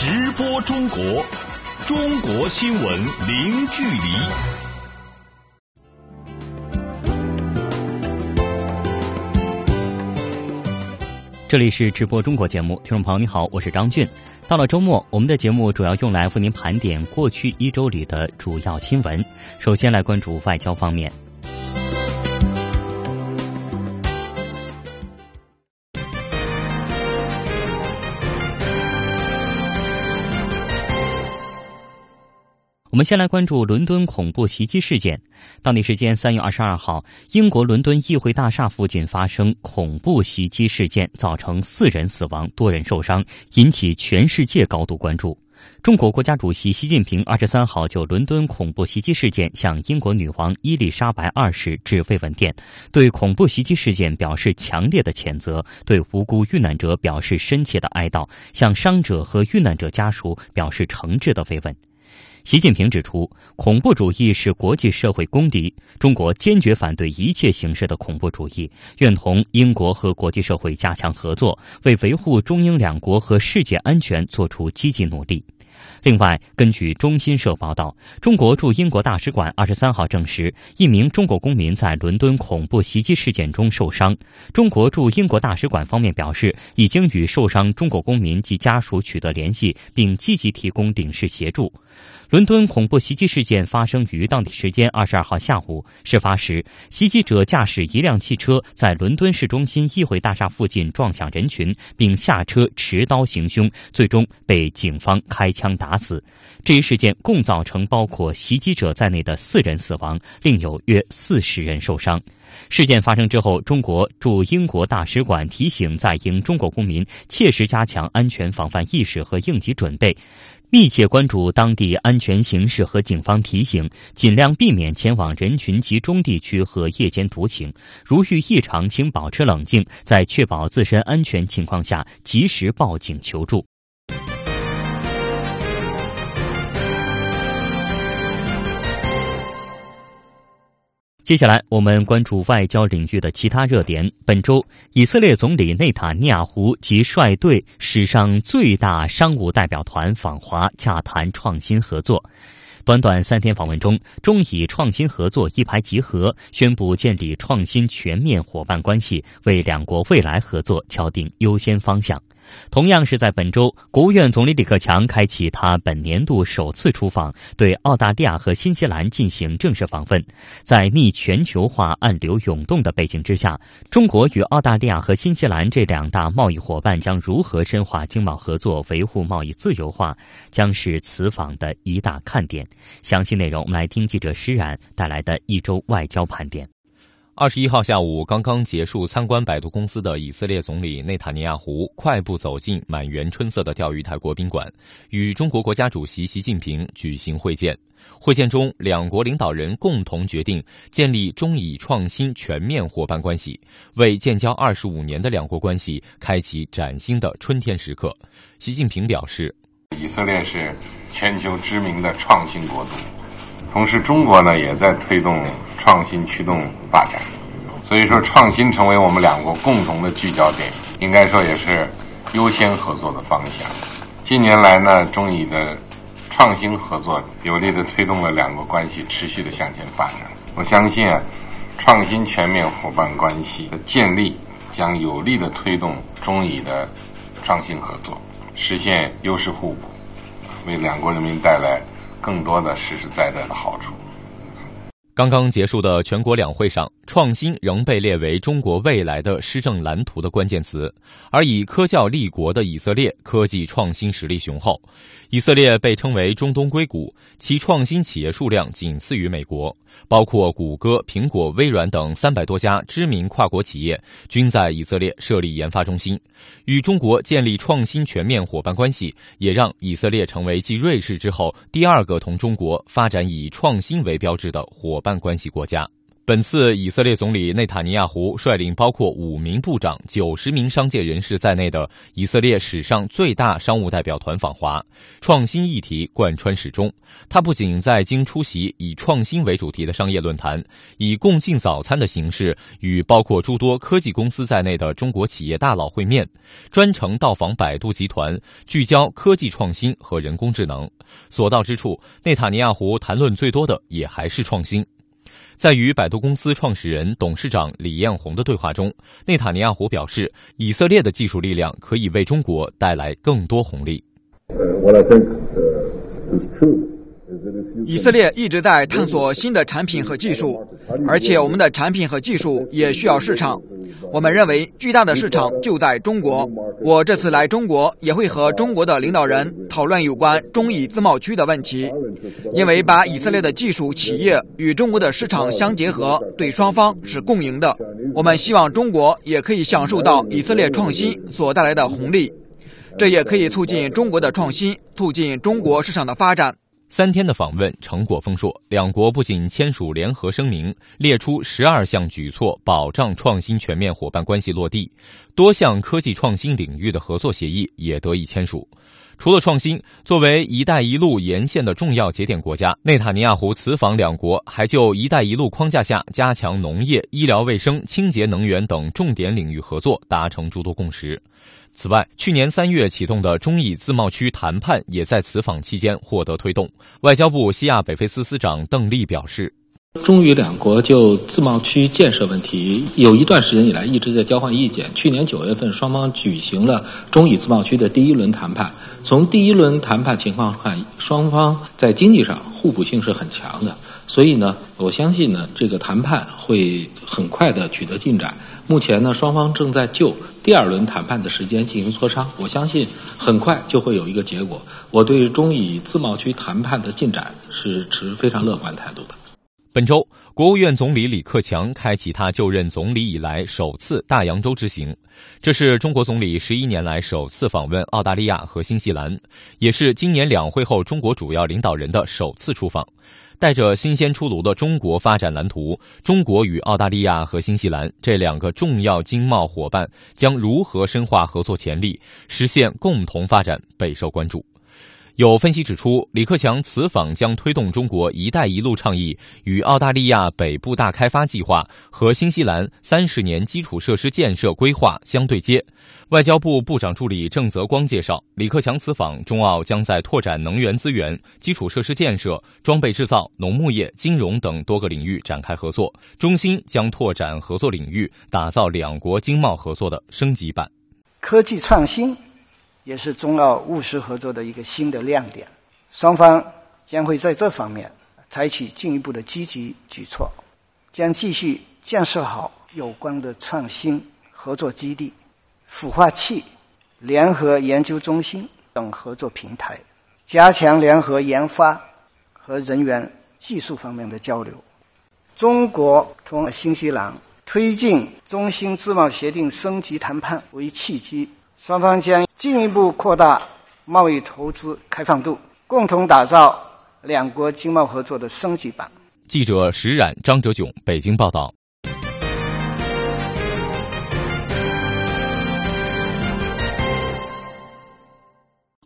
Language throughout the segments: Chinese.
直播中国，中国新闻零距离。这里是直播中国节目，听众朋友你好，我是张俊。到了周末，我们的节目主要用来为您盘点过去一周里的主要新闻。首先来关注外交方面。我们先来关注伦敦恐怖袭击事件。当地时间三月二十二号，英国伦敦议会大厦附近发生恐怖袭击事件，造成四人死亡、多人受伤，引起全世界高度关注。中国国家主席习近平二十三号就伦敦恐怖袭击事件向英国女王伊丽莎白二世致慰问电，对恐怖袭击事件表示强烈的谴责，对无辜遇难者表示深切的哀悼，向伤者和遇难者家属表示诚挚的慰问。习近平指出，恐怖主义是国际社会公敌，中国坚决反对一切形式的恐怖主义，愿同英国和国际社会加强合作，为维护中英两国和世界安全作出积极努力。另外，根据中新社报道，中国驻英国大使馆二十三号证实，一名中国公民在伦敦恐怖袭击事件中受伤。中国驻英国大使馆方面表示，已经与受伤中国公民及家属取得联系，并积极提供领事协助。伦敦恐怖袭击事件发生于当地时间二十二号下午。事发时，袭击者驾驶一辆汽车在伦敦市中心议会大厦附近撞向人群，并下车持刀行凶，最终被警方开枪打死。这一事件共造成包括袭击者在内的四人死亡，另有约四十人受伤。事件发生之后，中国驻英国大使馆提醒在英中国公民切实加强安全防范意识和应急准备。密切关注当地安全形势和警方提醒，尽量避免前往人群集中地区和夜间独行。如遇异常，请保持冷静，在确保自身安全情况下，及时报警求助。接下来，我们关注外交领域的其他热点。本周，以色列总理内塔尼亚胡即率队史上最大商务代表团访华，洽谈创新合作。短短三天访问中，中以创新合作一拍即合，宣布建立创新全面伙伴关系，为两国未来合作敲定优先方向。同样是在本周，国务院总理李克强开启他本年度首次出访，对澳大利亚和新西兰进行正式访问。在逆全球化暗流涌动的背景之下，中国与澳大利亚和新西兰这两大贸易伙伴将如何深化经贸合作、维护贸易自由化，将是此访的一大看点。详细内容，我们来听记者施冉带来的一周外交盘点。二十一号下午，刚刚结束参观百度公司的以色列总理内塔尼亚胡快步走进满园春色的钓鱼台国宾馆，与中国国家主席习近平举行会见。会见中，两国领导人共同决定建立中以创新全面伙伴关系，为建交二十五年的两国关系开启崭新的春天时刻。习近平表示：“以色列是全球知名的创新国度。”同时，中国呢也在推动创新驱动发展，所以说创新成为我们两国共同的聚焦点，应该说也是优先合作的方向。近年来呢，中以的创新合作有力的推动了两国关系持续的向前发展。我相信啊，创新全面伙伴关系的建立将有力的推动中以的创新合作，实现优势互补，为两国人民带来。更多的实实在在的好处。刚刚结束的全国两会上，创新仍被列为中国未来的施政蓝图的关键词。而以科教立国的以色列，科技创新实力雄厚。以色列被称为中东硅谷，其创新企业数量仅次于美国，包括谷歌、苹果、微软等三百多家知名跨国企业均在以色列设立研发中心。与中国建立创新全面伙伴关系，也让以色列成为继瑞士之后第二个同中国发展以创新为标志的伙伴关系国家。本次以色列总理内塔尼亚胡率领包括五名部长、九十名商界人士在内的以色列史上最大商务代表团访华，创新议题贯穿始终。他不仅在京出席以创新为主题的商业论坛，以共进早餐的形式与包括诸多科技公司在内的中国企业大佬会面，专程到访百度集团，聚焦科技创新和人工智能。所到之处，内塔尼亚胡谈论最多的也还是创新。在与百度公司创始人、董事长李彦宏的对话中，内塔尼亚胡表示，以色列的技术力量可以为中国带来更多红利。以色列一直在探索新的产品和技术，而且我们的产品和技术也需要市场。我们认为巨大的市场就在中国。我这次来中国也会和中国的领导人讨论有关中以自贸区的问题，因为把以色列的技术企业与中国的市场相结合，对双方是共赢的。我们希望中国也可以享受到以色列创新所带来的红利，这也可以促进中国的创新，促进中国市场的发展。三天的访问成果丰硕，两国不仅签署联合声明，列出十二项举措，保障创新全面伙伴关系落地，多项科技创新领域的合作协议也得以签署。除了创新，作为“一带一路”沿线的重要节点国家，内塔尼亚胡此访两国，还就“一带一路”框架下加强农业、医疗卫生、清洁能源等重点领域合作达成诸多共识。此外，去年三月启动的中以自贸区谈判也在此访期间获得推动。外交部西亚北非司司长邓丽表示。中与两国就自贸区建设问题有一段时间以来一直在交换意见。去年九月份，双方举行了中以自贸区的第一轮谈判。从第一轮谈判情况看，双方在经济上互补性是很强的。所以呢，我相信呢，这个谈判会很快的取得进展。目前呢，双方正在就第二轮谈判的时间进行磋商。我相信很快就会有一个结果。我对中以自贸区谈判的进展是持非常乐观态度的。本周，国务院总理李克强开启他就任总理以来首次大洋洲之行，这是中国总理十一年来首次访问澳大利亚和新西兰，也是今年两会后中国主要领导人的首次出访。带着新鲜出炉的中国发展蓝图，中国与澳大利亚和新西兰这两个重要经贸伙伴将如何深化合作潜力，实现共同发展，备受关注。有分析指出，李克强此访将推动中国“一带一路”倡议与澳大利亚北部大开发计划和新西兰三十年基础设施建设规划相对接。外交部部长助理郑泽光介绍，李克强此访，中澳将在拓展能源资源、基础设施建设、装备制造、农牧业、金融等多个领域展开合作，中心将拓展合作领域，打造两国经贸合作的升级版。科技创新。也是中澳务实合作的一个新的亮点，双方将会在这方面采取进一步的积极举措，将继续建设好有关的创新合作基地、孵化器、联合研究中心等合作平台，加强联合研发和人员技术方面的交流。中国同新西兰推进中新自贸协定升级谈判为契机。双方将进一步扩大贸易投资开放度，共同打造两国经贸合作的升级版。记者石冉、张哲炯北京报道。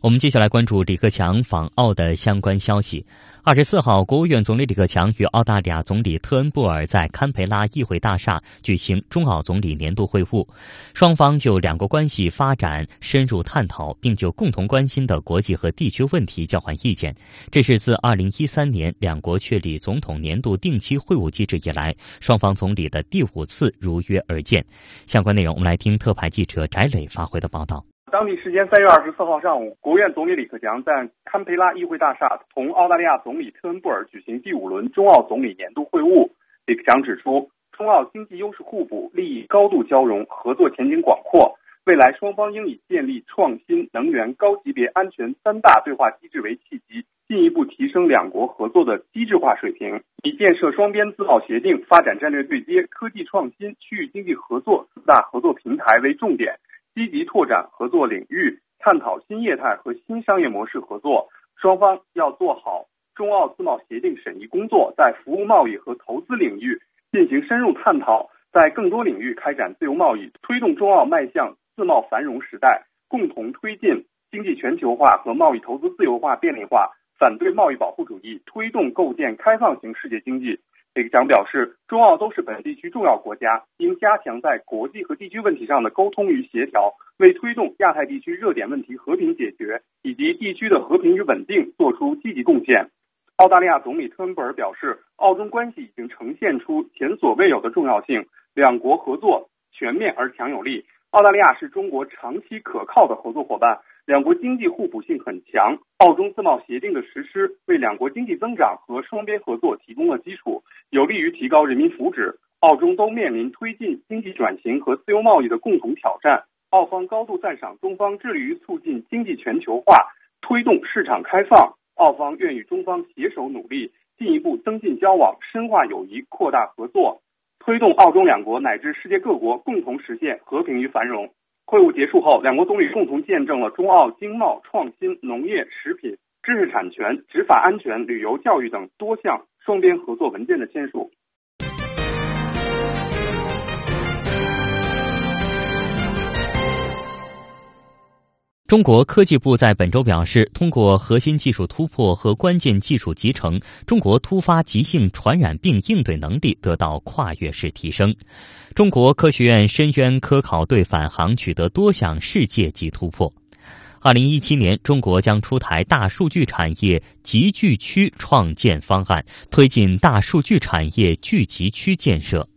我们接下来关注李克强访澳的相关消息。二十四号，国务院总理李克强与澳大利亚总理特恩布尔在堪培拉议会大厦举行中澳总理年度会晤，双方就两国关系发展深入探讨，并就共同关心的国际和地区问题交换意见。这是自二零一三年两国确立总统年度定期会晤机制以来，双方总理的第五次如约而见。相关内容，我们来听特派记者翟磊发回的报道。当地时间三月二十四号上午，国务院总理李克强在堪培拉议会大厦同澳大利亚总理特恩布尔举行第五轮中澳总理年度会晤。李克强指出，中澳经济优势互补，利益高度交融，合作前景广阔。未来双方应以建立创新、能源、高级别安全三大对话机制为契机，进一步提升两国合作的机制化水平，以建设双边自贸协定、发展战略对接、科技创新、区域经济合作四大合作平台为重点。积极拓展合作领域，探讨新业态和新商业模式合作。双方要做好中澳自贸协定审议工作，在服务贸易和投资领域进行深入探讨，在更多领域开展自由贸易，推动中澳迈向自贸繁荣时代，共同推进经济全球化和贸易投资自由化便利化，反对贸易保护主义，推动构建开放型世界经济。李克强表示，中澳都是本地区重要国家，应加强在国际和地区问题上的沟通与协调，为推动亚太地区热点问题和平解决以及地区的和平与稳定做出积极贡献。澳大利亚总理特恩布尔表示，澳中关系已经呈现出前所未有的重要性，两国合作全面而强有力。澳大利亚是中国长期可靠的合作伙伴。两国经济互补性很强，澳中自贸协定的实施为两国经济增长和双边合作提供了基础，有利于提高人民福祉。澳中都面临推进经济转型和自由贸易的共同挑战。澳方高度赞赏中方致力于促进经济全球化，推动市场开放。澳方愿与中方携手努力，进一步增进交往，深化友谊，扩大合作，推动澳中两国乃至世界各国共同实现和平与繁荣。会晤结束后，两国总理共同见证了中澳经贸、创新、农业、食品、知识产权、执法安全、旅游、教育等多项双边合作文件的签署。中国科技部在本周表示，通过核心技术突破和关键技术集成，中国突发急性传染病应对能力得到跨越式提升。中国科学院深渊科考队返航取得多项世界级突破。二零一七年，中国将出台大数据产业集聚区创建方案，推进大数据产业聚集区建设。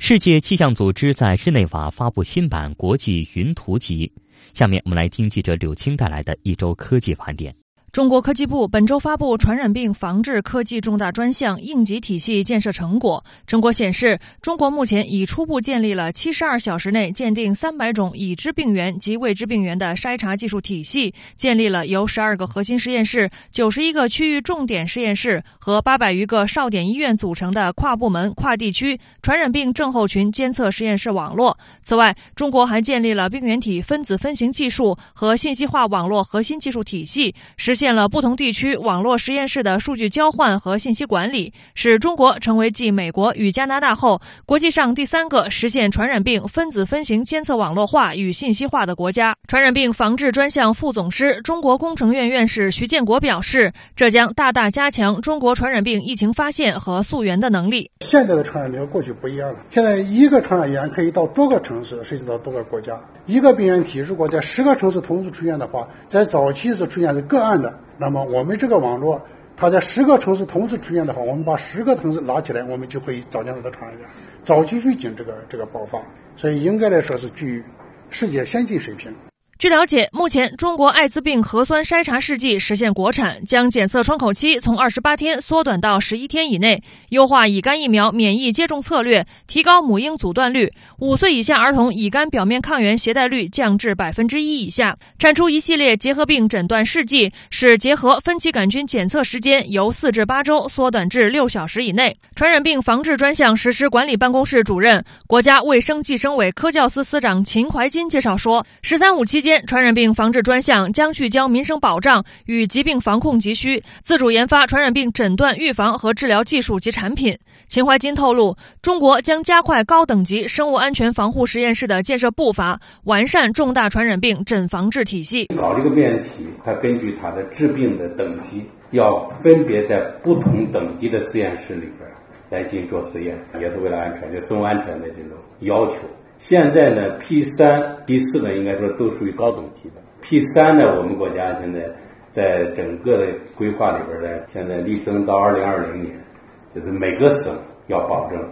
世界气象组织在日内瓦发布新版国际云图集。下面我们来听记者柳青带来的一周科技盘点。中国科技部本周发布传染病防治科技重大专项应急体系建设成果。成果显示，中国目前已初步建立了七十二小时内鉴定三百种已知病原及未知病原的筛查技术体系，建立了由十二个核心实验室、九十一个区域重点实验室和八百余个哨点医院组成的跨部门、跨地区传染病症候群监测实验室网络。此外，中国还建立了病原体分子分型技术和信息化网络核心技术体系，实。建了不同地区网络实验室的数据交换和信息管理，使中国成为继美国与加拿大后，国际上第三个实现传染病分子分型监测网络化与信息化的国家。传染病防治专项副总师、中国工程院院士徐建国表示，这将大大加强中国传染病疫情发现和溯源的能力。现在的传染病和过去不一样了，现在一个传染源可以到多个城市，甚至到多个国家。一个病原体如果在十个城市同时出现的话，在早期是出现在个案的。那么我们这个网络，它在十个城市同时出现的话，我们把十个城市拿起来，我们就可以早将它的传染源，早期预警这个这个爆发，所以应该来说是居世界先进水平。据了解，目前中国艾滋病核酸筛查试剂实现国产，将检测窗口期从二十八天缩短到十一天以内，优化乙肝疫苗免疫接种策略，提高母婴阻断率，五岁以下儿童乙肝表面抗原携带率降至百分之一以下，产出一系列结核病诊断试剂，使结核分期杆菌检测时间由四至八周缩短至六小时以内。传染病防治专项实施管理办公室主任、国家卫生计生委科教司司长秦怀金介绍说，“十三五”期间。传染病防治专项将聚焦民生保障与疾病防控急需，自主研发传染病诊断、预防和治疗技术及产品。秦怀金透露，中国将加快高等级生物安全防护实验室的建设步伐，完善重大传染病诊防治体系。搞这个病原体，它根据它的致病的等级，要分别在不同等级的实验室里边来进行做实验，也是为了安全，就生物安全的这种要求。现在呢，P 三、P 四呢，应该说都属于高等级的。P 三呢，我们国家现在在整个的规划里边呢，现在力争到二零二零年，就是每个省要保证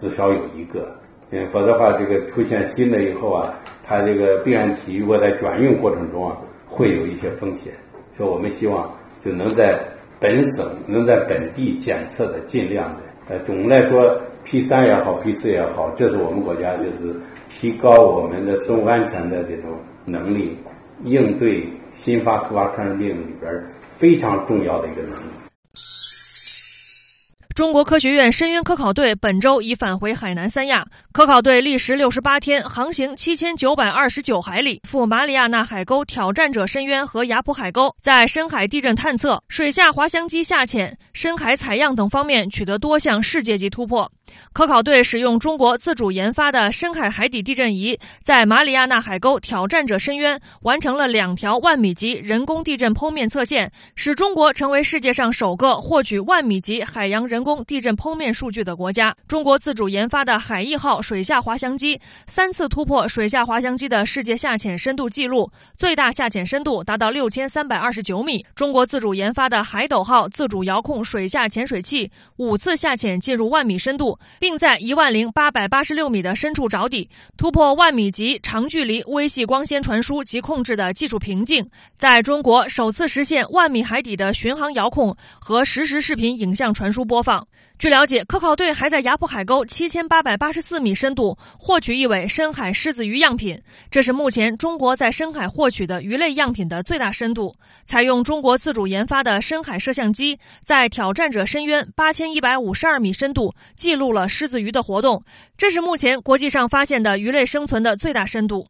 至少有一个，嗯，否则的话，这个出现新的以后啊，它这个病原体如果在转运过程中啊，会有一些风险。所以我们希望就能在本省、能在本地检测的尽量的，呃，总的来说。P 三也好，P 四也好，这是我们国家就是提高我们的生物安全的这种能力，应对新发突发传染病里边非常重要的一个能力。中国科学院深渊科考队本周已返回海南三亚。科考队历时六十八天，航行七千九百二十九海里，赴马里亚纳海沟挑战者深渊和雅普海沟，在深海地震探测、水下滑翔机下潜、深海采样等方面取得多项世界级突破。科考队使用中国自主研发的深海海底地震仪，在马里亚纳海沟挑战者深渊完成了两条万米级人工地震剖面测线，使中国成为世界上首个获取万米级海洋人工地震剖面数据的国家。中国自主研发的海翼号水下滑翔机三次突破水下滑翔机的世界下潜深度纪录，最大下潜深度达到六千三百二十九米。中国自主研发的海斗号自主遥控水下潜水器五次下潜进入万米。深度。并在一万零八百八十六米的深处着底，突破万米级长距离微细光纤传输及控制的技术瓶颈，在中国首次实现万米海底的巡航遥控和实时视频影像传输播放。据了解，科考队还在雅浦海沟七千八百八十四米深度获取一尾深海狮子鱼样品，这是目前中国在深海获取的鱼类样品的最大深度。采用中国自主研发的深海摄像机，在挑战者深渊八千一百五十二米深度记录了狮子鱼的活动，这是目前国际上发现的鱼类生存的最大深度。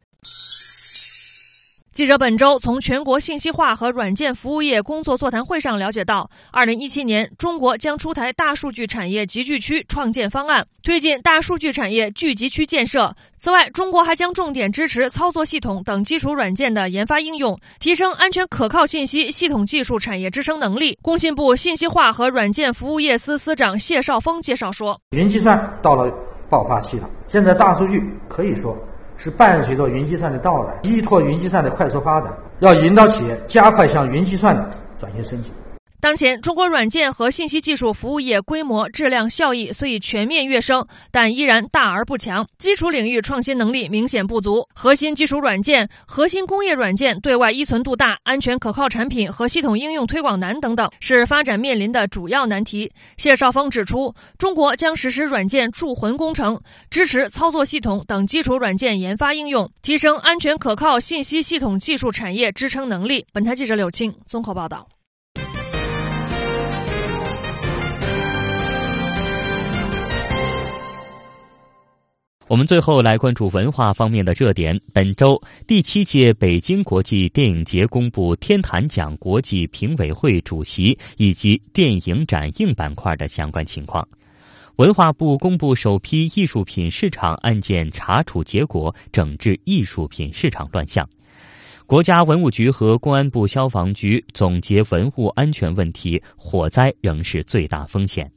记者本周从全国信息化和软件服务业工作座谈会上了解到，二零一七年中国将出台大数据产业集聚区创建方案，推进大数据产业聚集区建设。此外，中国还将重点支持操作系统等基础软件的研发应用，提升安全可靠信息系统技术产业支撑能力。工信部信息化和软件服务业司司长谢少峰介绍说：“云计算到了爆发期了，现在大数据可以说。”是伴随着云计算的到来，依托云计算的快速发展，要引导企业加快向云计算的转型升级。当前，中国软件和信息技术服务业规模、质量、效益虽已全面跃升，但依然大而不强，基础领域创新能力明显不足。核心基础软件、核心工业软件对外依存度大，安全可靠产品和系统应用推广难等等，是发展面临的主要难题。谢少峰指出，中国将实施软件铸魂工程，支持操作系统等基础软件研发应用，提升安全可靠信息系统技术产业支撑能力。本台记者柳青综合报道。我们最后来关注文化方面的热点。本周第七届北京国际电影节公布天坛奖国际评委会主席以及电影展映板块的相关情况。文化部公布首批艺术品市场案件查处结果，整治艺术品市场乱象。国家文物局和公安部消防局总结文物安全问题，火灾仍是最大风险。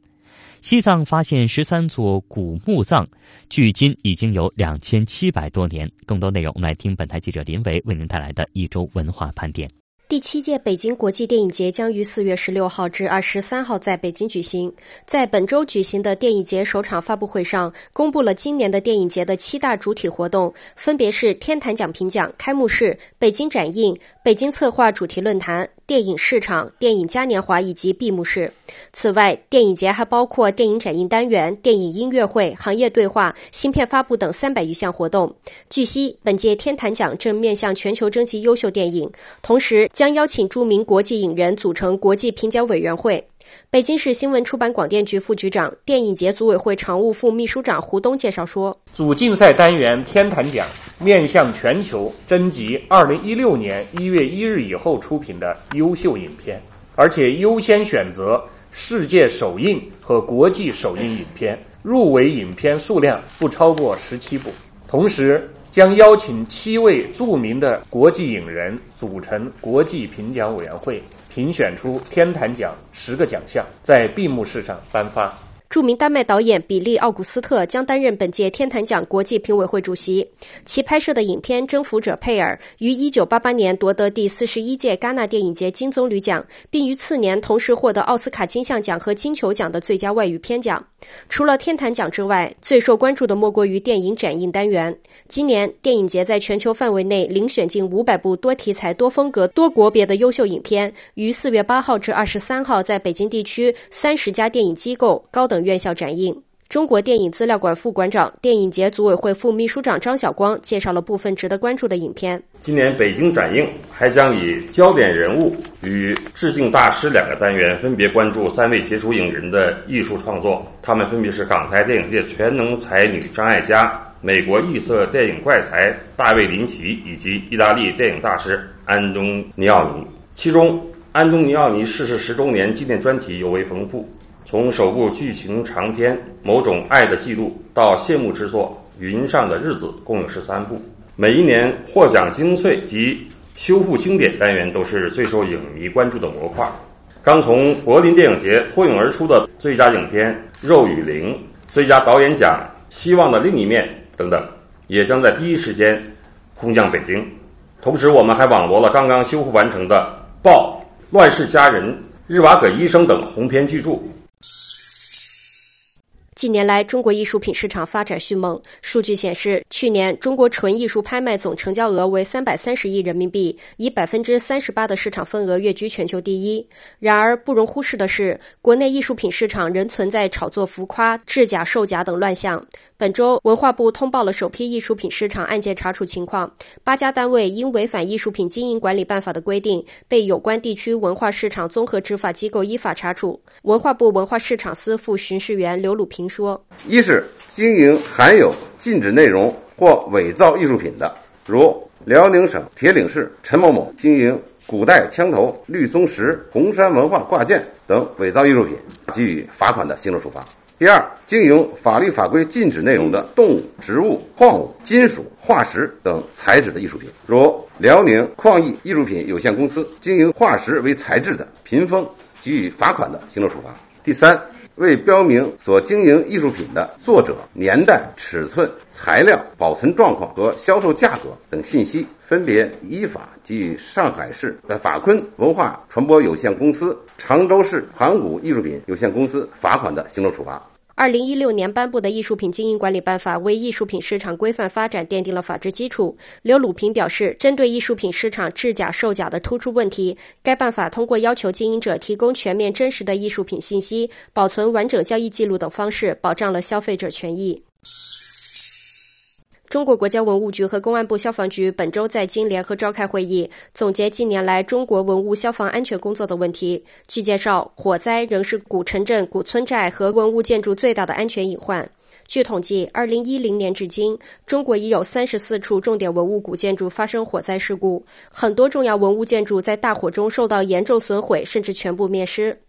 西藏发现十三座古墓葬，距今已经有两千七百多年。更多内容，我们来听本台记者林维为您带来的一周文化盘点。第七届北京国际电影节将于四月十六号至二十三号在北京举行。在本周举行的电影节首场发布会上，公布了今年的电影节的七大主体活动，分别是天坛奖评奖、开幕式、北京展映、北京策划主题论坛。电影市场、电影嘉年华以及闭幕式。此外，电影节还包括电影展映单元、电影音乐会、行业对话、新片发布等三百余项活动。据悉，本届天坛奖正面向全球征集优秀电影，同时将邀请著名国际影人组成国际评奖委员会。北京市新闻出版广电局副局长、电影节组委会常务副秘书长胡东介绍说：“主竞赛单元天坛奖面向全球征集2016年1月1日以后出品的优秀影片，而且优先选择世界首映和国际首映影片，入围影片数量不超过十七部。同时，将邀请七位著名的国际影人组成国际评奖委员会。”评选出天坛奖十个奖项，在闭幕式上颁发。著名丹麦导演比利·奥古斯特将担任本届天坛奖国际评委会主席。其拍摄的影片《征服者佩尔》于1988年夺得第四十一届戛纳电影节金棕榈奖，并于次年同时获得奥斯卡金像奖和金球奖的最佳外语片奖。除了天坛奖之外，最受关注的莫过于电影展映单元。今年电影节在全球范围内遴选近五百部多题材、多风格、多国别的优秀影片，于四月八号至二十三号在北京地区三十家电影机构、高等院校展映。中国电影资料馆副馆长、电影节组委会副秘书长张晓光介绍了部分值得关注的影片。今年北京展映还将以焦点人物与致敬大师两个单元，分别关注三位杰出影人的艺术创作。他们分别是港台电影界全能才女张艾嘉、美国异色电影怪才大卫林奇以及意大利电影大师安东尼奥尼。其中，安东尼奥尼逝世十周年纪念专题尤为丰富。从首部剧情长篇《某种爱的记录》到谢幕之作《云上的日子》，共有十三部。每一年获奖精粹及修复经典单元都是最受影迷关注的模块。刚从柏林电影节脱颖而出的最佳影片《肉与灵》、最佳导演奖《希望的另一面》等等，也将在第一时间空降北京。同时，我们还网罗了刚刚修复完成的《爆》《乱世佳人》《日瓦戈医生》等鸿篇巨著。近年来，中国艺术品市场发展迅猛。数据显示，去年中国纯艺术拍卖总成交额为三百三十亿人民币，以百分之三十八的市场份额跃居全球第一。然而，不容忽视的是，国内艺术品市场仍存在炒作浮夸、制假售假等乱象。本周，文化部通报了首批艺术品市场案件查处情况，八家单位因违反《艺术品经营管理办法》的规定，被有关地区文化市场综合执法机构依法查处。文化部文化市场司副巡视员刘鲁平说：“一是经营含有禁止内容或伪造艺术品的，如辽宁省铁岭市陈某某经营古代枪头、绿松石、红山文化挂件等伪造艺术品，给予罚款的行政处罚。”第二，经营法律法规禁止内容的动物、植物、矿物、金属、化石等材质的艺术品，如辽宁矿艺艺术品有限公司经营化石为材质的屏风，给予罚款的行政处罚。第三，为标明所经营艺术品的作者、年代、尺寸、材料、保存状况和销售价格等信息，分别依法给予上海市的法坤文化传播有限公司、常州市盘古艺术品有限公司罚款的行政处罚。二零一六年颁布的《艺术品经营管理办法》为艺术品市场规范发展奠定了法治基础。刘鲁平表示，针对艺术品市场制假售假的突出问题，该办法通过要求经营者提供全面真实的艺术品信息、保存完整交易记录等方式，保障了消费者权益。中国国家文物局和公安部消防局本周在京联合召开会议，总结近年来中国文物消防安全工作的问题。据介绍，火灾仍是古城镇、古村寨和文物建筑最大的安全隐患。据统计，二零一零年至今，中国已有三十四处重点文物古建筑发生火灾事故，很多重要文物建筑在大火中受到严重损毁，甚至全部灭失。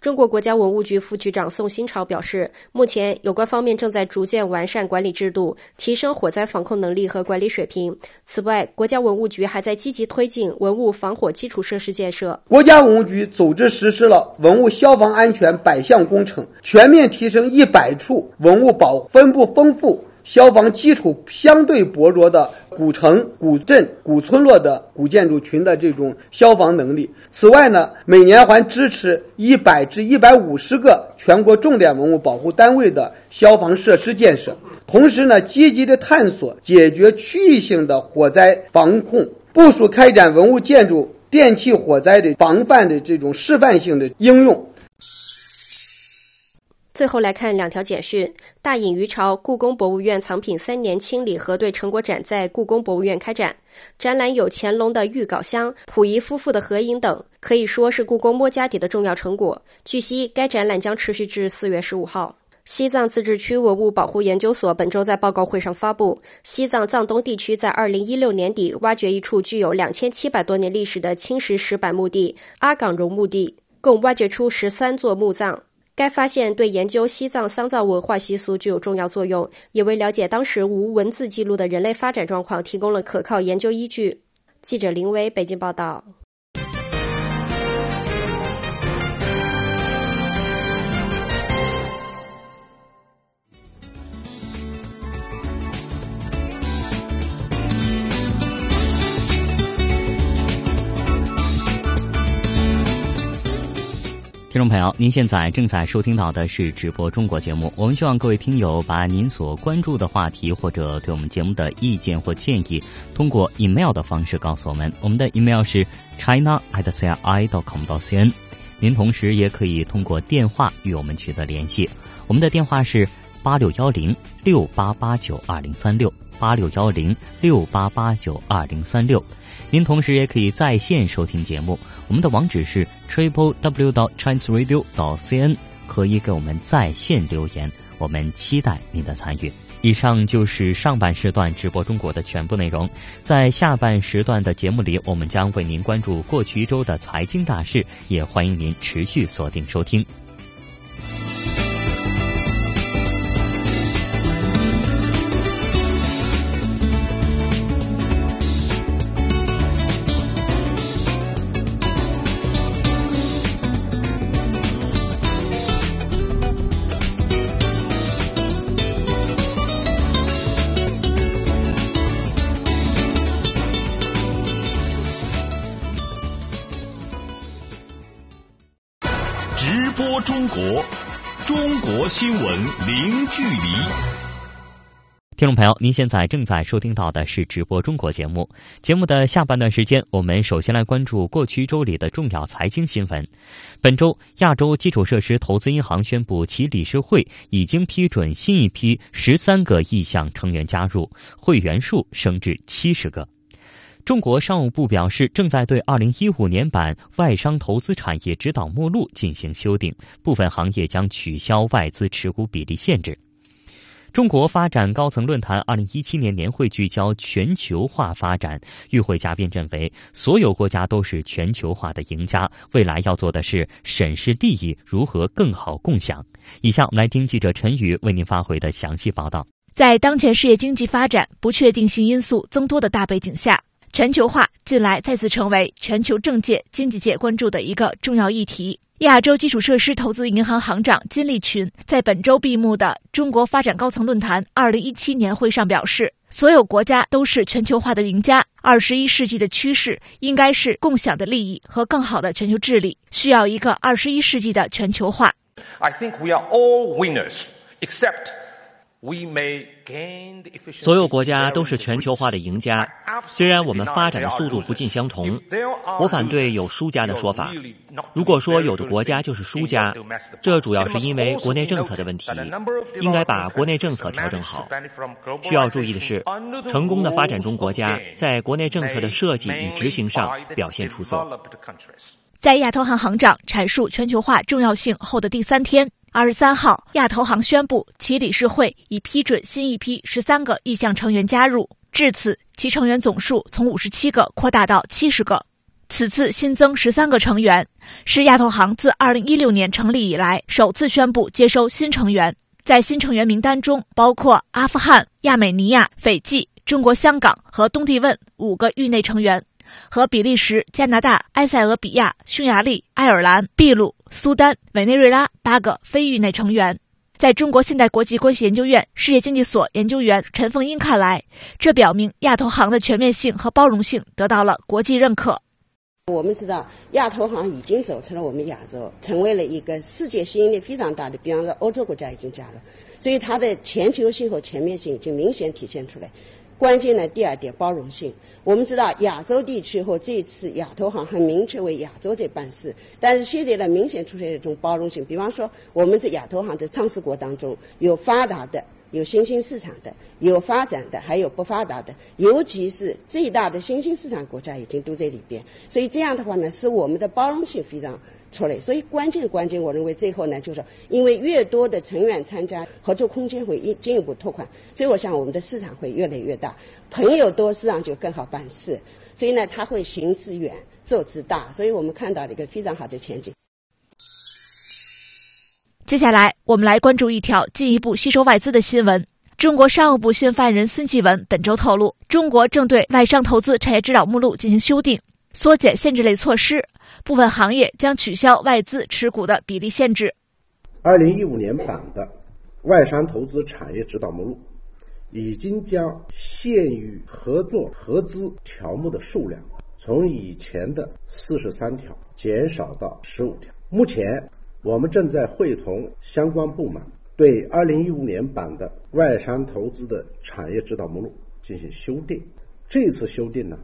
中国国家文物局副局长宋新潮表示，目前有关方面正在逐渐完善管理制度，提升火灾防控能力和管理水平。此外，国家文物局还在积极推进文物防火基础设施建设。国家文物局组织实施了文物消防安全百项工程，全面提升一百处文物保分布丰富。消防基础相对薄弱的古城、古镇、古村落的古建筑群的这种消防能力。此外呢，每年还支持一百至一百五十个全国重点文物保护单位的消防设施建设。同时呢，积极的探索解决区域性的火灾防控，部署开展文物建筑电气火灾的防范的这种示范性的应用。最后来看两条简讯：大隐于朝故宫博物院藏品三年清理核对成果展在故宫博物院开展，展览有乾隆的御稿箱、溥仪夫妇的合影等，可以说是故宫摸家底的重要成果。据悉，该展览将持续至四月十五号。西藏自治区文物保护研究所本周在报告会上发布，西藏藏东地区在二零一六年底挖掘一处具有两千七百多年历史的青石石板墓地——阿岗荣墓地，共挖掘出十三座墓葬。该发现对研究西藏丧葬文化习俗具有重要作用，也为了解当时无文字记录的人类发展状况提供了可靠研究依据。记者林薇北京报道。听众朋友，您现在正在收听到的是直播中国节目。我们希望各位听友把您所关注的话题或者对我们节目的意见或建议，通过 email 的方式告诉我们。我们的 email 是 china at c i dot com dot cn。您同时也可以通过电话与我们取得联系。我们的电话是八六幺零六八八九二零三六八六幺零六八八九二零三六。您同时也可以在线收听节目，我们的网址是 triple w 到 chinese radio 到 cn，可以给我们在线留言，我们期待您的参与。以上就是上半时段直播中国的全部内容，在下半时段的节目里，我们将为您关注过去一周的财经大事，也欢迎您持续锁定收听。距离。听众朋友，您现在正在收听到的是直播中国节目。节目的下半段时间，我们首先来关注过去周里的重要财经新闻。本周，亚洲基础设施投资银行宣布，其理事会已经批准新一批十三个意向成员加入，会员数升至七十个。中国商务部表示，正在对二零一五年版外商投资产业指导目录进行修订，部分行业将取消外资持股比例限制。中国发展高层论坛二零一七年年会聚焦全球化发展，与会嘉宾认为，所有国家都是全球化的赢家。未来要做的是审视利益如何更好共享。以下我们来听记者陈宇为您发回的详细报道。在当前世界经济发展不确定性因素增多的大背景下，全球化近来再次成为全球政界、经济界关注的一个重要议题。亚洲基础设施投资银行行长金立群在本周闭幕的中国发展高层论坛二零一七年会上表示：“所有国家都是全球化的赢家。二十一世纪的趋势应该是共享的利益和更好的全球治理，需要一个二十一世纪的全球化。” I think we are all winners, except. 所有国家都是全球化的赢家，虽然我们发展的速度不尽相同。我反对有输家的说法。如果说有的国家就是输家，这主要是因为国内政策的问题，应该把国内政策调整好。需要注意的是，成功的发展中国家在国内政策的设计与执行上表现出色。在亚投行行长阐述全球化重要性后的第三天。二十三号，亚投行宣布其理事会已批准新一批十三个意向成员加入，至此其成员总数从五十七个扩大到七十个。此次新增十三个成员，是亚投行自二零一六年成立以来首次宣布接收新成员。在新成员名单中，包括阿富汗、亚美尼亚、斐济、中国香港和东帝汶五个域内成员。和比利时、加拿大、埃塞俄比亚、匈牙利、爱尔兰、秘鲁、苏丹、委内瑞拉八个非域内成员，在中国现代国际关系研究院世界经济所研究员陈凤英看来，这表明亚投行的全面性和包容性得到了国际认可。我们知道，亚投行已经走出了我们亚洲，成为了一个世界吸引力非常大的，比方说欧洲国家已经加入，所以它的全球性和全面性已经明显体现出来。关键的第二点，包容性。我们知道亚洲地区和这次亚投行很明确为亚洲在办事，但是现在呢，明显出现一种包容性。比方说，我们在亚投行的创始国当中，有发达的，有新兴市场的，有发展的，还有不发达的，尤其是最大的新兴市场国家已经都在里边。所以这样的话呢，使我们的包容性非常。出来，所以关键关键，我认为最后呢，就是因为越多的成员参加，合作空间会一进一步拓宽，所以我想我们的市场会越来越大，朋友多，市场就更好办事，所以呢，它会行之远，做之大，所以我们看到了一个非常好的前景。接下来，我们来关注一条进一步吸收外资的新闻。中国商务部新发言人孙继文本周透露，中国正对外商投资产业指导目录进行修订，缩减限制类措施。部分行业将取消外资持股的比例限制。二零一五年版的外商投资产业指导目录已经将限于合作合资条目的数量从以前的四十三条减少到十五条。目前，我们正在会同相关部门对二零一五年版的外商投资的产业指导目录进行修订。这次修订呢？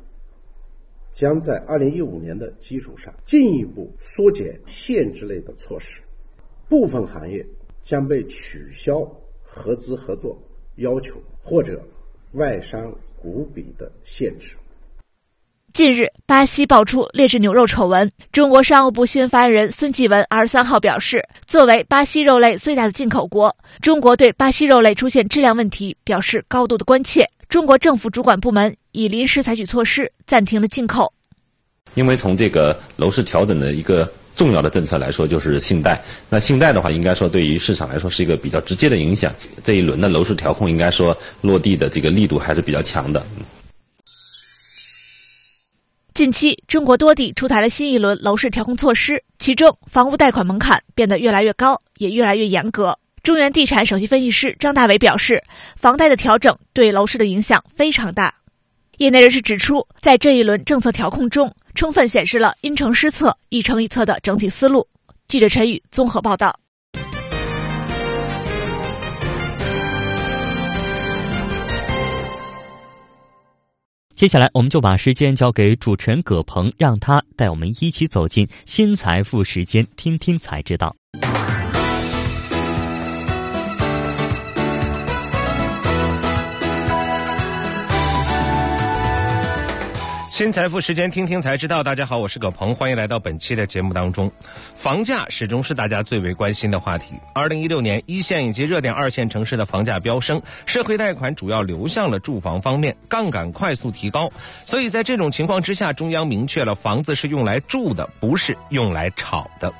将在二零一五年的基础上进一步缩减限制类的措施，部分行业将被取消合资合作要求或者外商股比的限制。近日，巴西爆出劣质牛肉丑闻，中国商务部新闻发言人孙继文二十三号表示，作为巴西肉类最大的进口国，中国对巴西肉类出现质量问题表示高度的关切。中国政府主管部门已临时采取措施，暂停了进口。因为从这个楼市调整的一个重要的政策来说，就是信贷。那信贷的话，应该说对于市场来说是一个比较直接的影响。这一轮的楼市调控，应该说落地的这个力度还是比较强的。近期，中国多地出台了新一轮楼市调控措施，其中房屋贷款门槛变得越来越高，也越来越严格。中原地产首席分析师张大伟表示，房贷的调整对楼市的影响非常大。业内人士指出，在这一轮政策调控中，充分显示了因城施策、一城一策的整体思路。记者陈宇综合报道。接下来，我们就把时间交给主持人葛鹏，让他带我们一起走进新财富时间，听听才知道。新财富时间，听听才知道。大家好，我是葛鹏，欢迎来到本期的节目当中。房价始终是大家最为关心的话题。二零一六年，一线以及热点二线城市的房价飙升，社会贷款主要流向了住房方面，杠杆快速提高。所以在这种情况之下，中央明确了房子是用来住的，不是用来炒的。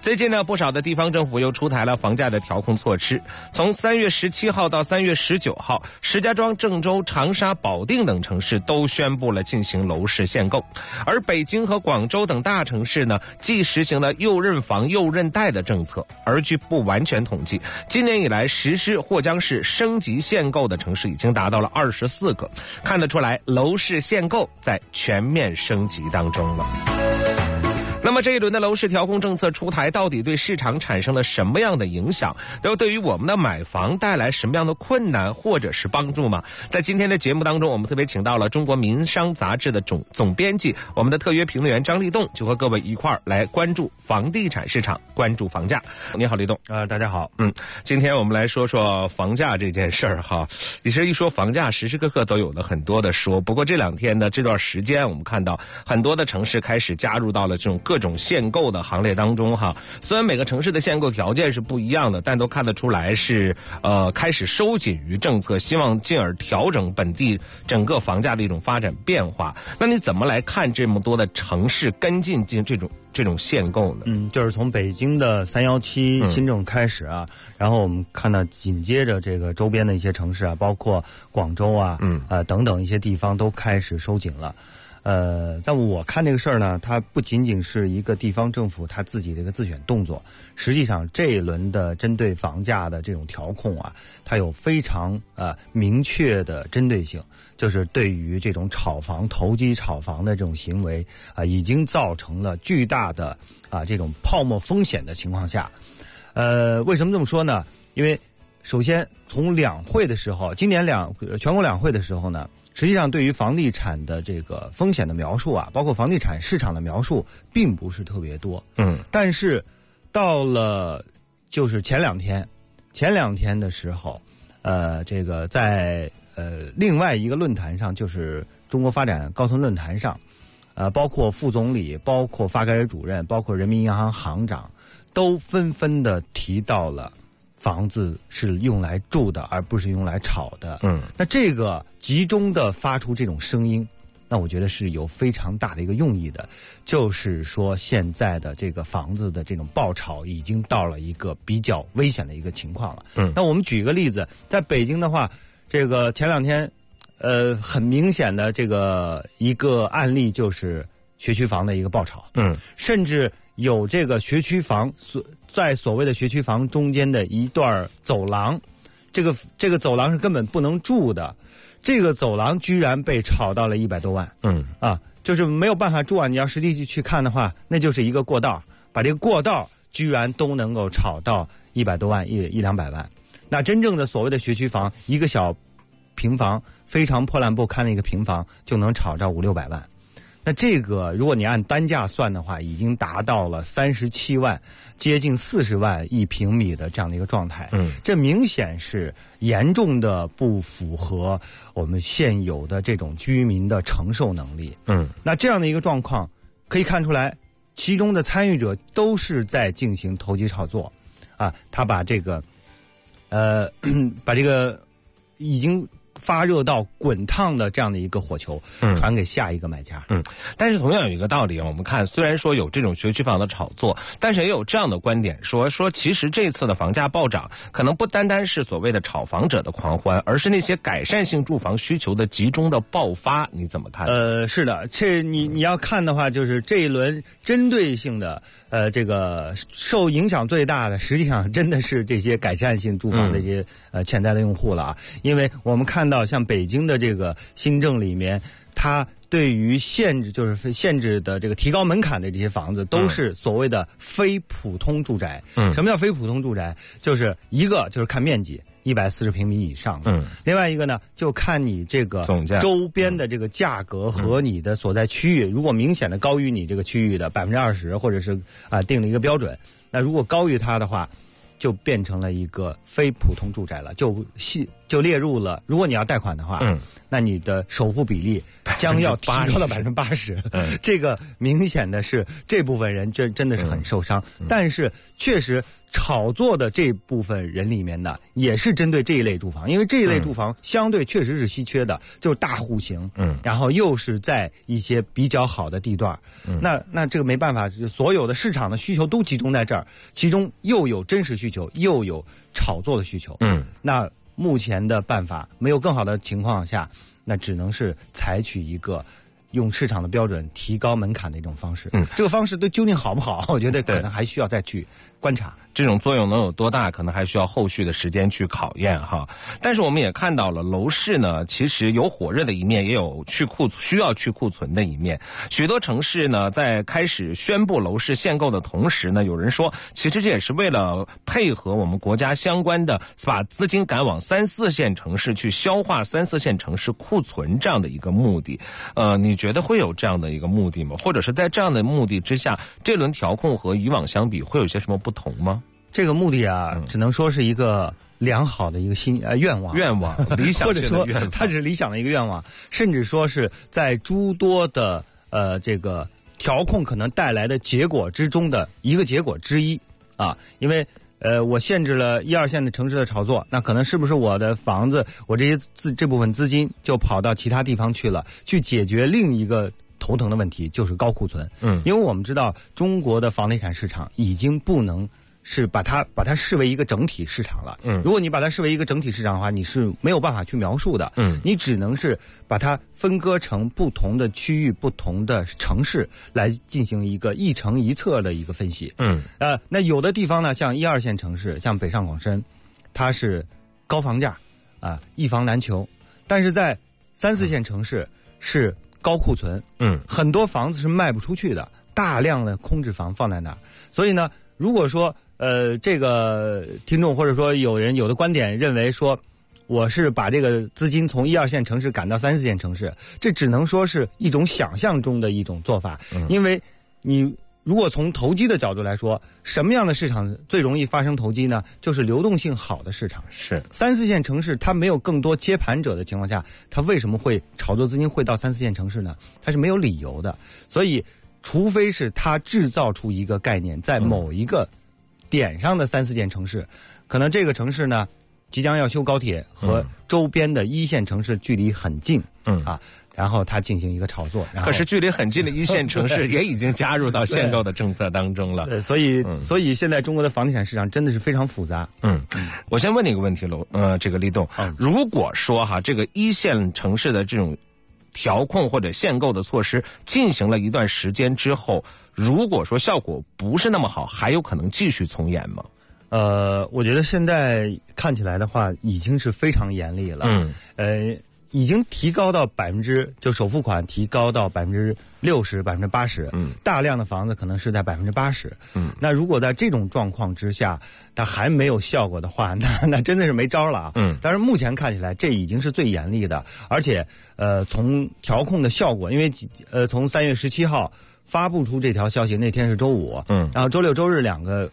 最近呢，不少的地方政府又出台了房价的调控措施。从三月十七号到三月十九号，石家庄、郑州、长沙、保定等城市都宣布了进行楼市限购，而北京和广州等大城市呢，既实行了又认房又认贷的政策。而据不完全统计，今年以来实施或将是升级限购的城市已经达到了二十四个，看得出来楼市限购在全面升级当中了。那么这一轮的楼市调控政策出台，到底对市场产生了什么样的影响？又对于我们的买房带来什么样的困难或者是帮助吗？在今天的节目当中，我们特别请到了《中国民商杂志》的总总编辑，我们的特约评论员张立栋，就和各位一块儿来关注房地产市场，关注房价。你好，立栋。呃，大家好。嗯，今天我们来说说房价这件事儿哈。其实一说房价，时时刻刻都有了很多的说。不过这两天呢，这段时间我们看到很多的城市开始加入到了这种各。种限购的行列当中哈，虽然每个城市的限购条件是不一样的，但都看得出来是呃开始收紧于政策，希望进而调整本地整个房价的一种发展变化。那你怎么来看这么多的城市跟进进这种这种限购呢？嗯，就是从北京的三幺七新政开始啊，然后我们看到紧接着这个周边的一些城市啊，包括广州啊，嗯啊等等一些地方都开始收紧了。呃，但我看这个事儿呢，它不仅仅是一个地方政府他自己的一个自选动作，实际上这一轮的针对房价的这种调控啊，它有非常呃明确的针对性，就是对于这种炒房、投机炒房的这种行为啊，已经造成了巨大的啊这种泡沫风险的情况下，呃，为什么这么说呢？因为首先从两会的时候，今年两全国两会的时候呢。实际上，对于房地产的这个风险的描述啊，包括房地产市场的描述，并不是特别多。嗯，但是到了就是前两天，前两天的时候，呃，这个在呃另外一个论坛上，就是中国发展高层论坛上，呃，包括副总理、包括发改委主任、包括人民银行行长，都纷纷的提到了。房子是用来住的，而不是用来炒的。嗯，那这个集中的发出这种声音，那我觉得是有非常大的一个用意的，就是说现在的这个房子的这种爆炒已经到了一个比较危险的一个情况了。嗯，那我们举一个例子，在北京的话，这个前两天，呃，很明显的这个一个案例就是学区房的一个爆炒。嗯，甚至有这个学区房所。在所谓的学区房中间的一段走廊，这个这个走廊是根本不能住的，这个走廊居然被炒到了一百多万。嗯，啊，就是没有办法住啊！你要实际去去看的话，那就是一个过道，把这个过道居然都能够炒到一百多万一一两百万。那真正的所谓的学区房，一个小平房非常破烂不堪的一个平房，就能炒到五六百万。那这个，如果你按单价算的话，已经达到了三十七万，接近四十万一平米的这样的一个状态。嗯，这明显是严重的不符合我们现有的这种居民的承受能力。嗯，那这样的一个状况，可以看出来，其中的参与者都是在进行投机炒作，啊，他把这个，呃，把这个已经。发热到滚烫的这样的一个火球，传给下一个买家。嗯，但是同样有一个道理啊，我们看虽然说有这种学区房的炒作，但是也有这样的观点说说，其实这次的房价暴涨，可能不单单是所谓的炒房者的狂欢，而是那些改善性住房需求的集中的爆发。你怎么看？呃，是的，这你你要看的话，就是这一轮针对性的。呃，这个受影响最大的，实际上真的是这些改善性住房的这些呃潜在的用户了啊，因为我们看到像北京的这个新政里面。它对于限制就是限制的这个提高门槛的这些房子，都是所谓的非普通住宅。嗯什么叫非普通住宅？就是一个就是看面积。一百四十平米以上的，嗯，另外一个呢，就看你这个总价周边的这个价格和你的所在区域，如果明显的高于你这个区域的百分之二十，或者是啊、定了一个标准，那如果高于它的话，就变成了一个非普通住宅了，就系就列入了。如果你要贷款的话，嗯，那你的首付比例将要提高到百分之八十。嗯。这个明显的是这部分人真真的是很受伤，但是确实炒作的这部分人里面呢，也是针对这一类住房，因为这一类住房相对确实是稀缺的，就是大户型，嗯，然后又是在一些比较好的地段，嗯。那那这个没办法，就所有的市场的需求都集中在这儿，其中又有真实需求，又有炒作的需求，嗯，那目前的办法没有更好的情况下，那只能是采取一个。用市场的标准提高门槛的一种方式，嗯，这个方式都究竟好不好？我觉得可能还需要再去观察。这种作用能有多大，可能还需要后续的时间去考验哈。但是我们也看到了，楼市呢，其实有火热的一面，也有去库需要去库存的一面。许多城市呢，在开始宣布楼市限购的同时呢，有人说，其实这也是为了配合我们国家相关的，把资金赶往三四线城市去消化三四线城市库存这样的一个目的。呃，你觉得会有这样的一个目的吗？或者是在这样的目的之下，这轮调控和以往相比会有些什么同吗？这个目的啊，只能说是一个良好的一个心呃愿望，愿望理想 或者说它只是理想的一个愿望，甚至说是在诸多的呃这个调控可能带来的结果之中的一个结果之一啊，因为。呃，我限制了一二线的城市的炒作，那可能是不是我的房子，我这些资这部分资金就跑到其他地方去了，去解决另一个头疼的问题，就是高库存。嗯，因为我们知道中国的房地产市场已经不能是把它把它视为一个整体市场了。嗯如果你把它视为一个整体市场的话，你是没有办法去描述的。嗯你只能是把它分割成不同的区域、不同的城市来进行一个一城一策的一个分析。嗯呃，那有的地方呢，像一二线城市，像北上广深，它是高房价啊、一房难求，但是在三四线城市是高库存，嗯，很多房子是卖不出去的，大量的空置房放在那儿，所以呢，如果说呃这个听众或者说有人有的观点认为说。我是把这个资金从一二线城市赶到三四线城市，这只能说是一种想象中的一种做法，因为你如果从投机的角度来说，什么样的市场最容易发生投机呢？就是流动性好的市场。是三四线城市，它没有更多接盘者的情况下，它为什么会炒作资金会到三四线城市呢？它是没有理由的。所以，除非是它制造出一个概念，在某一个点上的三四线城市，可能这个城市呢即将要修高铁，和周边的一线城市距离很近，嗯啊，然后它进行一个炒作。然后可是距离很近的一线 城市也已经加入到限购的政策当中了。对，所以、所以现在中国的房地产市场真的是非常复杂。嗯，我先问你一个问题，楼呃，这个立栋，如果说哈，这个一线城市的这种调控或者限购的措施进行了一段时间之后，如果说效果不是那么好，还有可能继续从严吗？呃，我觉得现在看起来的话，已经是非常严厉了。嗯，呃，已经提高到百分之，就首付款提高到百分之六十、百分之八十。嗯，大量的房子可能是在百分之八十。嗯，那如果在这种状况之下，它还没有效果的话，那那真的是没招了啊。嗯，但是目前看起来，这已经是最严厉的，而且呃，从调控的效果，因为呃，从三月十七号发布出这条消息，那天是周五。嗯，然后周六周日两个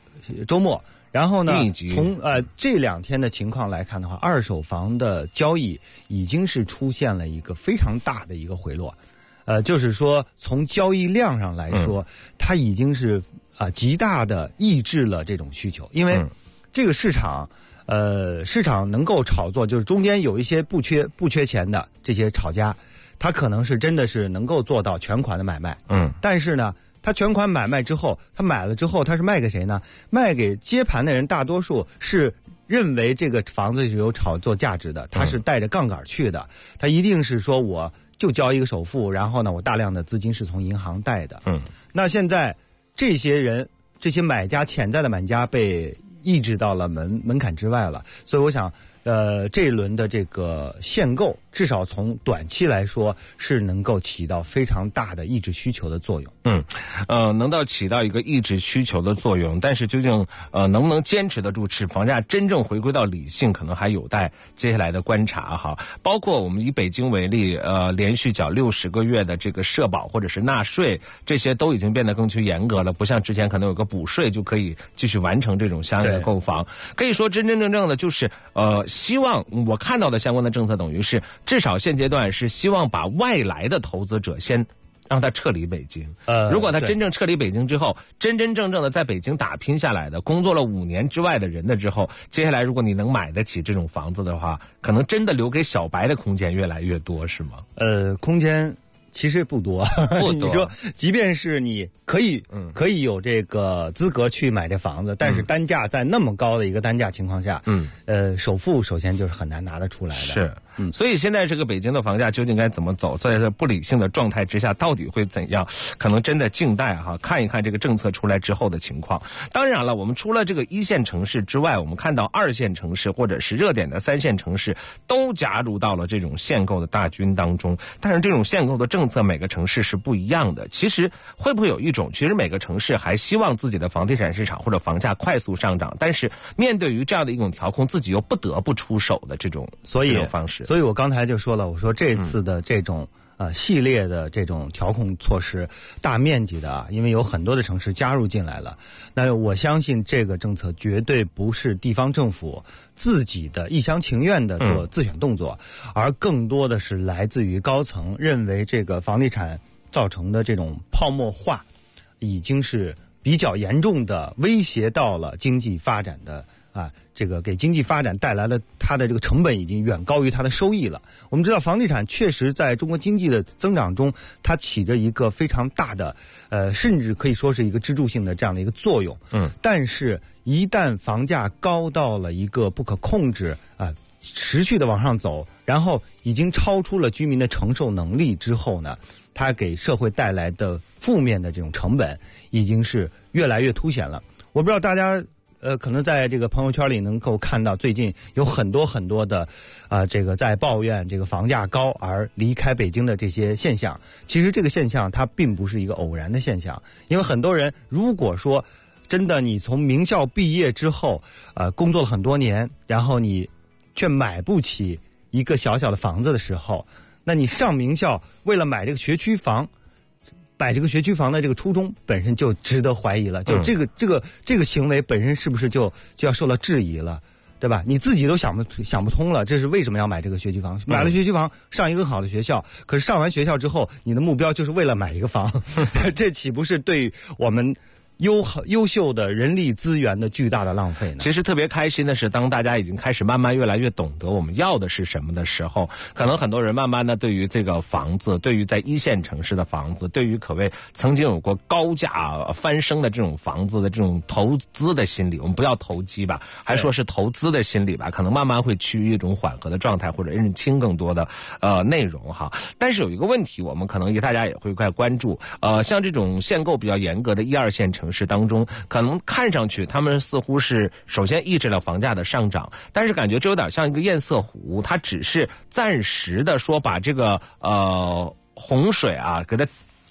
周末。然后呢，从呃这两天的情况来看的话，二手房的交易已经是出现了一个非常大的一个回落，呃，就是说从交易量上来说，它已经是啊、极大的抑制了这种需求，因为这个市场。呃，市场能够炒作，就是中间有一些不缺不缺钱的这些炒家，他可能是真的是能够做到全款的买卖，嗯，但是呢，他全款买卖之后，他买了之后，他是卖给谁呢？卖给接盘的人，大多数是认为这个房子是有炒作价值的，他是带着杠杆去的，他一定是说我就交一个首付，然后呢，我大量的资金是从银行贷的。嗯，那现在这些人，这些买家潜在的买家被抑制到了门门槛之外了，所以我想。呃，这一轮的这个限购，至少从短期来说是能够起到非常大的抑制需求的作用。嗯，呃，能到起到一个抑制需求的作用，但是究竟呃能不能坚持得住，使房价真正回归到理性，可能还有待接下来的观察哈。包括我们以北京为例，呃，连续缴六十个月的这个社保或者是纳税，这些都已经变得更趋严格了，不像之前可能有个补税就可以继续完成这种相应的购房。可以说，真真正正的就是呃。希望我看到的相关的政策，等于是至少现阶段是希望把外来的投资者先让他撤离北京。呃，如果他真正撤离北京之后，真真正正的在北京打拼下来的，工作了五年之外的人的之后，接下来如果你能买得起这种房子的话，可能真的留给小白的空间越来越多，是吗？呃，空间。其实不多，不多。你说，即便是你可以，嗯，可以有这个资格去买这房子，但是单价在那么高的一个单价情况下，嗯，呃，首付首先就是很难拿得出来的。是。嗯，所以现在这个北京的房价究竟该怎么走？在这不理性的状态之下，到底会怎样？可能真的静待哈，看一看这个政策出来之后的情况。当然了，我们除了这个一线城市之外，我们看到二线城市或者是热点的三线城市都加入到了这种限购的大军当中。但是这种限购的政策，每个城市是不一样的。其实会不会有一种，其实每个城市还希望自己的房地产市场或者房价快速上涨，但是面对于这样的一种调控，自己又不得不出手的这种所以方式。所以我刚才就说了，我说这次的这种呃系列的这种调控措施，大面积的啊，因为有很多的城市加入进来了，那我相信这个政策绝对不是地方政府自己的一厢情愿的做自选动作，而更多的是来自于高层认为这个房地产造成的这种泡沫化，已经是比较严重的威胁到了经济发展的。啊，这个给经济发展带来的它的这个成本已经远高于它的收益了。我们知道，房地产确实在中国经济的增长中，它起着一个非常大的，呃，甚至可以说是一个支柱性的这样的一个作用。嗯，但是，一旦房价高到了一个不可控制啊，持续的往上走，然后已经超出了居民的承受能力之后呢，它给社会带来的负面的这种成本已经是越来越凸显了。我不知道大家。呃，可能在这个朋友圈里能够看到，最近有很多很多的，啊，这个在抱怨这个房价高而离开北京的这些现象。其实这个现象它并不是一个偶然的现象，因为很多人如果说真的你从名校毕业之后，呃，工作了很多年，然后你却买不起一个小小的房子的时候，那你上名校为了买这个学区房。买这个学区房的这个初衷本身就值得怀疑了，就这个这个这个行为本身是不是就就要受到质疑了，对吧？你自己都想不想不通了，这是为什么要买这个学区房？买了学区房上一个好的学校，可是上完学校之后，你的目标就是为了买一个房，这岂不是对我们？优优秀的人力资源的巨大的浪费呢？其实特别开心的是，当大家已经开始慢慢越来越懂得我们要的是什么的时候，可能很多人慢慢的对于这个房子，对于在一线城市的房子，对于可谓曾经有过高价翻升的这种房子的这种投资的心理，我们不要投机吧，还说是投资的心理吧，可能慢慢会趋于一种缓和的状态，或者认清更多的呃内容哈。但是有一个问题，我们可能也大家也会快关注，呃，像这种限购比较严格的一二线城。城市当中，可能看上去他们似乎是首先抑制了房价的上涨，但是感觉这有点像一个堰塞湖，它只是暂时的说把这个呃洪水啊给它。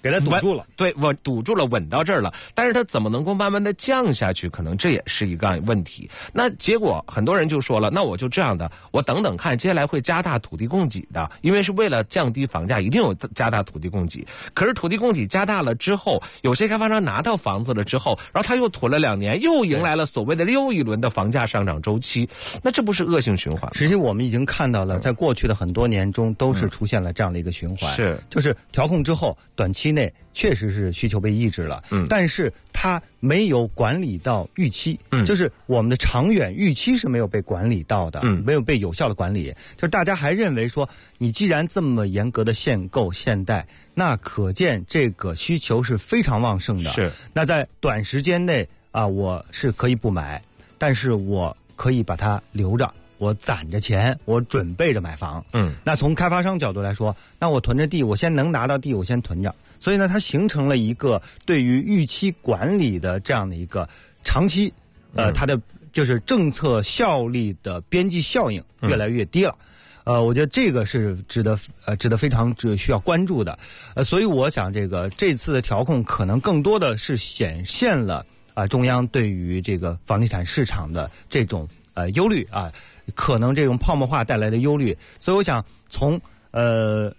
给它堵住了，对，稳堵住了，稳到这儿了。但是它怎么能够慢慢的降下去？可能这也是一个问题。那结果很多人就说了，那我就这样的，我等等看，接下来会加大土地供给的，因为是为了降低房价，一定有加大土地供给。可是土地供给加大了之后，有些开发商拿到房子了之后，然后他又囤了两年，又迎来了所谓的又一轮的房价上涨周期。那这不是恶性循环？实际我们已经看到了，在过去的很多年中，都是出现了这样的一个循环，是就是调控之后，短期。内确实是需求被抑制了，嗯，但是它没有管理到预期，嗯，就是我们的长远预期是没有被管理到的，嗯，没有被有效的管理，就是大家还认为说，你既然这么严格的限购限贷，那可见这个需求是非常旺盛的，是，那在短时间内啊，我是可以不买，但是我可以把它留着。我攒着钱，我准备着买房。嗯，那从开发商角度来说，那我囤着地，我先能拿到地，我先囤着。所以呢，它形成了一个对于预期管理的这样的一个长期呃，它的就是政策效力的边际效应越来越低了。呃，我觉得这个是值得呃值得非常值需要关注的。呃，所以我想这个这次的调控可能更多的是显现了啊中央对于这个房地产市场的这种呃忧虑啊，可能这种泡沫化带来的忧虑。所以我想从呃。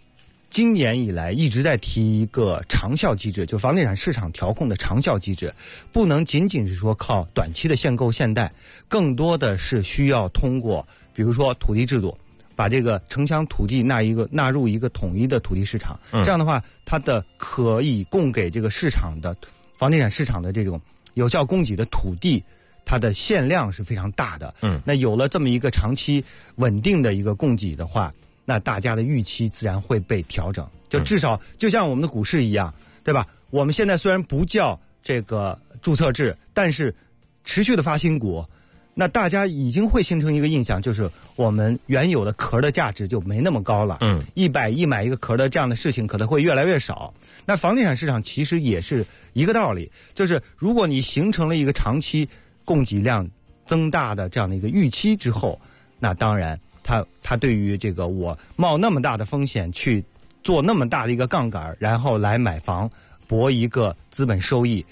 今年以来一直在提一个长效机制，就房地产市场调控的长效机制，不能仅仅是说靠短期的限购限贷，更多的是需要通过，比如说土地制度，把这个城乡土地纳一个纳入一个统一的土地市场，这样的话，它的可以供给这个市场的房地产市场的这种有效供给的土地，它的限量是非常大的。嗯，那有了这么一个长期稳定的一个供给的话。那大家的预期自然会被调整，就至少就像我们的股市一样，对吧？我们现在虽然不叫这个注册制，但是持续的发新股，那大家已经会形成一个印象，就是我们原有的壳的价值就没那么高了。嗯，一百亿买一个壳的这样的事情可能会越来越少。那房地产市场其实也是一个道理，就是如果你形成了一个长期供给量增大的这样的一个预期之后，那当然。他他对于这个我冒那么大的风险去做那么大的一个杠杆，然后来买房博一个资本收益，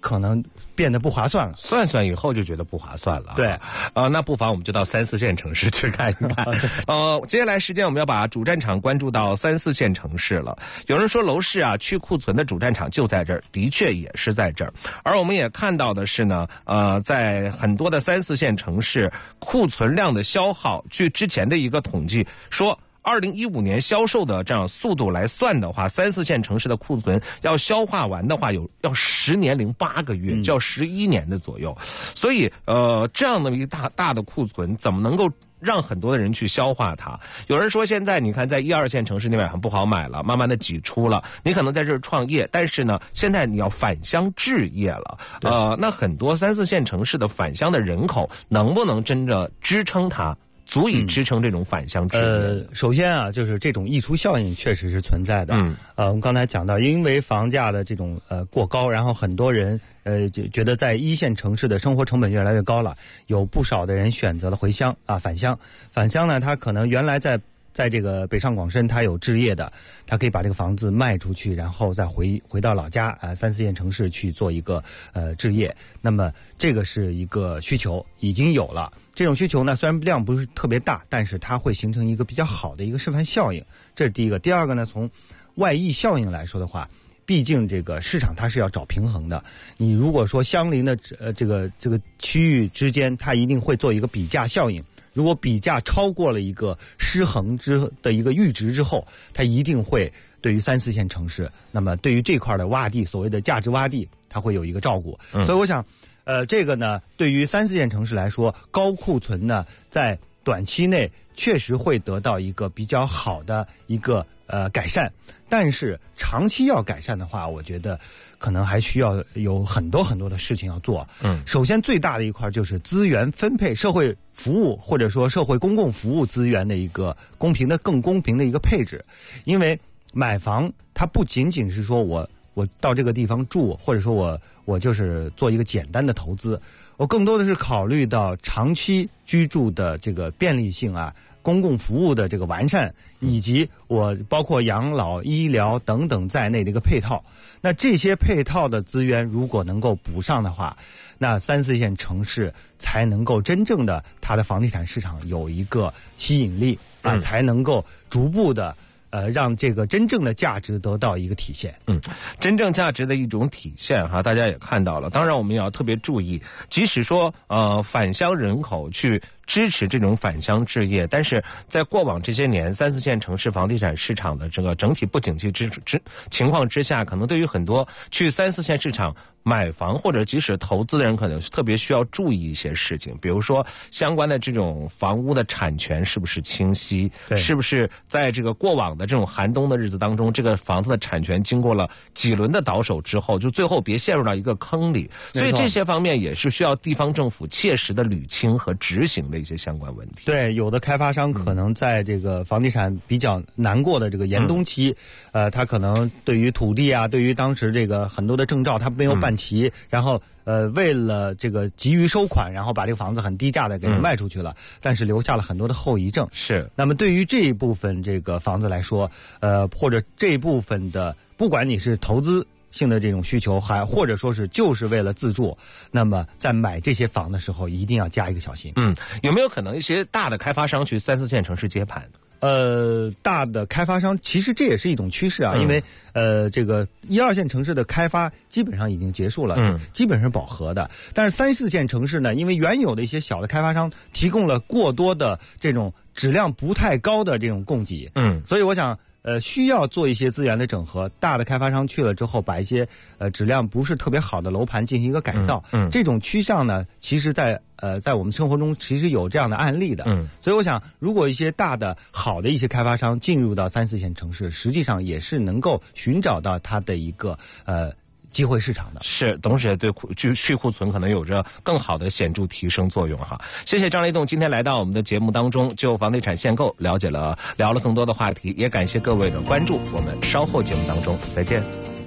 可能。变得不划算了，算算以后就觉得不划算了。对，呃，那不妨我们就到三四线城市去看一看。呃，接下来时间我们要把主战场关注到三四线城市了。有人说楼市啊，去库存的主战场就在这儿，的确也是在这儿。而我们也看到的是呢，呃，在很多的三四线城市，库存量的消耗，据之前的一个统计说。二零一五年销售的这样速度来算的话，三四线城市的库存要消化完的话，有要十年零八个月，就要十一年的左右。所以，呃，这样的一个大大的库存，怎么能够让很多的人去消化它？有人说，现在你看，在一二线城市那边很不好买了，慢慢的挤出了。你可能在这儿创业，但是呢，现在你要返乡置业了。呃，那很多三四线城市的返乡的人口，能不能真的支撑它？足以支撑这种返乡制。呃，首先啊，就是这种溢出效应确实是存在的。嗯，呃，我们刚才讲到，因为房价的这种呃过高，然后很多人呃就觉得在一线城市的生活成本越来越高了，有不少的人选择了回乡啊返乡。返乡呢，他可能原来在。在这个北上广深，他有置业的，他可以把这个房子卖出去，然后再回回到老家啊，三四线城市去做一个呃置业。那么这个是一个需求已经有了，这种需求呢，虽然量不是特别大，但是它会形成一个比较好的一个示范效应。这是第一个。第二个呢，从外溢效应来说的话，毕竟这个市场它是要找平衡的。你如果说相邻的呃这个这个区域之间，它一定会做一个比价效应。如果比价超过了一个失衡之的一个阈值之后，它一定会对于三四线城市，那么对于这块的洼地，所谓的价值洼地，它会有一个照顾。所以我想，呃，这个呢，对于三四线城市来说，高库存呢，在短期内确实会得到一个比较好的一个呃改善，但是长期要改善的话，我觉得。可能还需要有很多很多的事情要做。嗯，首先最大的一块就是资源分配、社会服务或者说社会公共服务资源的一个公平的、更公平的一个配置。因为买房它不仅仅是说我我到这个地方住，或者说我我就是做一个简单的投资，我更多的是考虑到长期居住的这个便利性啊。公共服务的这个完善，以及我包括养老、医疗等等在内的一个配套，那这些配套的资源如果能够补上的话，那三四线城市才能够真正的它的房地产市场有一个吸引力啊，才能够逐步的。呃，让这个真正的价值得到一个体现。嗯，真正价值的一种体现哈，大家也看到了。当然，我们也要特别注意，即使说呃返乡人口去支持这种返乡置业，但是在过往这些年三四线城市房地产市场的这个整体不景气之之情况之下，可能对于很多去三四线市场。买房或者即使投资的人，可能特别需要注意一些事情，比如说相关的这种房屋的产权是不是清晰，是不是在这个过往的这种寒冬的日子当中，这个房子的产权经过了几轮的倒手之后，就最后别陷入到一个坑里。所以这些方面也是需要地方政府切实的捋清和执行的。的一些相关问题。对，有的开发商可能在这个房地产比较难过的这个严冬期，呃，他可能对于土地啊，对于当时这个很多的证照他没有办齐，然后呃，为了这个急于收款，然后把这个房子很低价的给卖出去了，但是留下了很多的后遗症。是。那么对于这一部分这个房子来说，呃，或者这一部分的，不管你是投资。性的这种需求，还或者说是就是为了自住，那么在买这些房的时候，一定要加一个小心。嗯，有没有可能一些大的开发商去三四线城市接盘？呃，大的开发商其实这也是一种趋势啊，因为呃，这个一二线城市的开发基本上已经结束了，嗯，基本上饱和的。但是三四线城市呢，因为原有的一些小的开发商提供了过多的这种质量不太高的这种供给，嗯，所以我想。呃，需要做一些资源的整合。大的开发商去了之后，把一些呃质量不是特别好的楼盘进行一个改造。嗯，这种趋向呢，其实，在呃在我们生活中其实有这样的案例的。嗯，所以我想，如果一些大的好的一些开发商进入到三四线城市，实际上也是能够寻找到它的一个呃。机会市场的是，同时也对去去库存可能有着更好的显著提升作用哈。谢谢张雷栋今天来到我们的节目当中，就房地产限购了解了聊了更多的话题，也感谢各位的关注。我们稍后节目当中再见。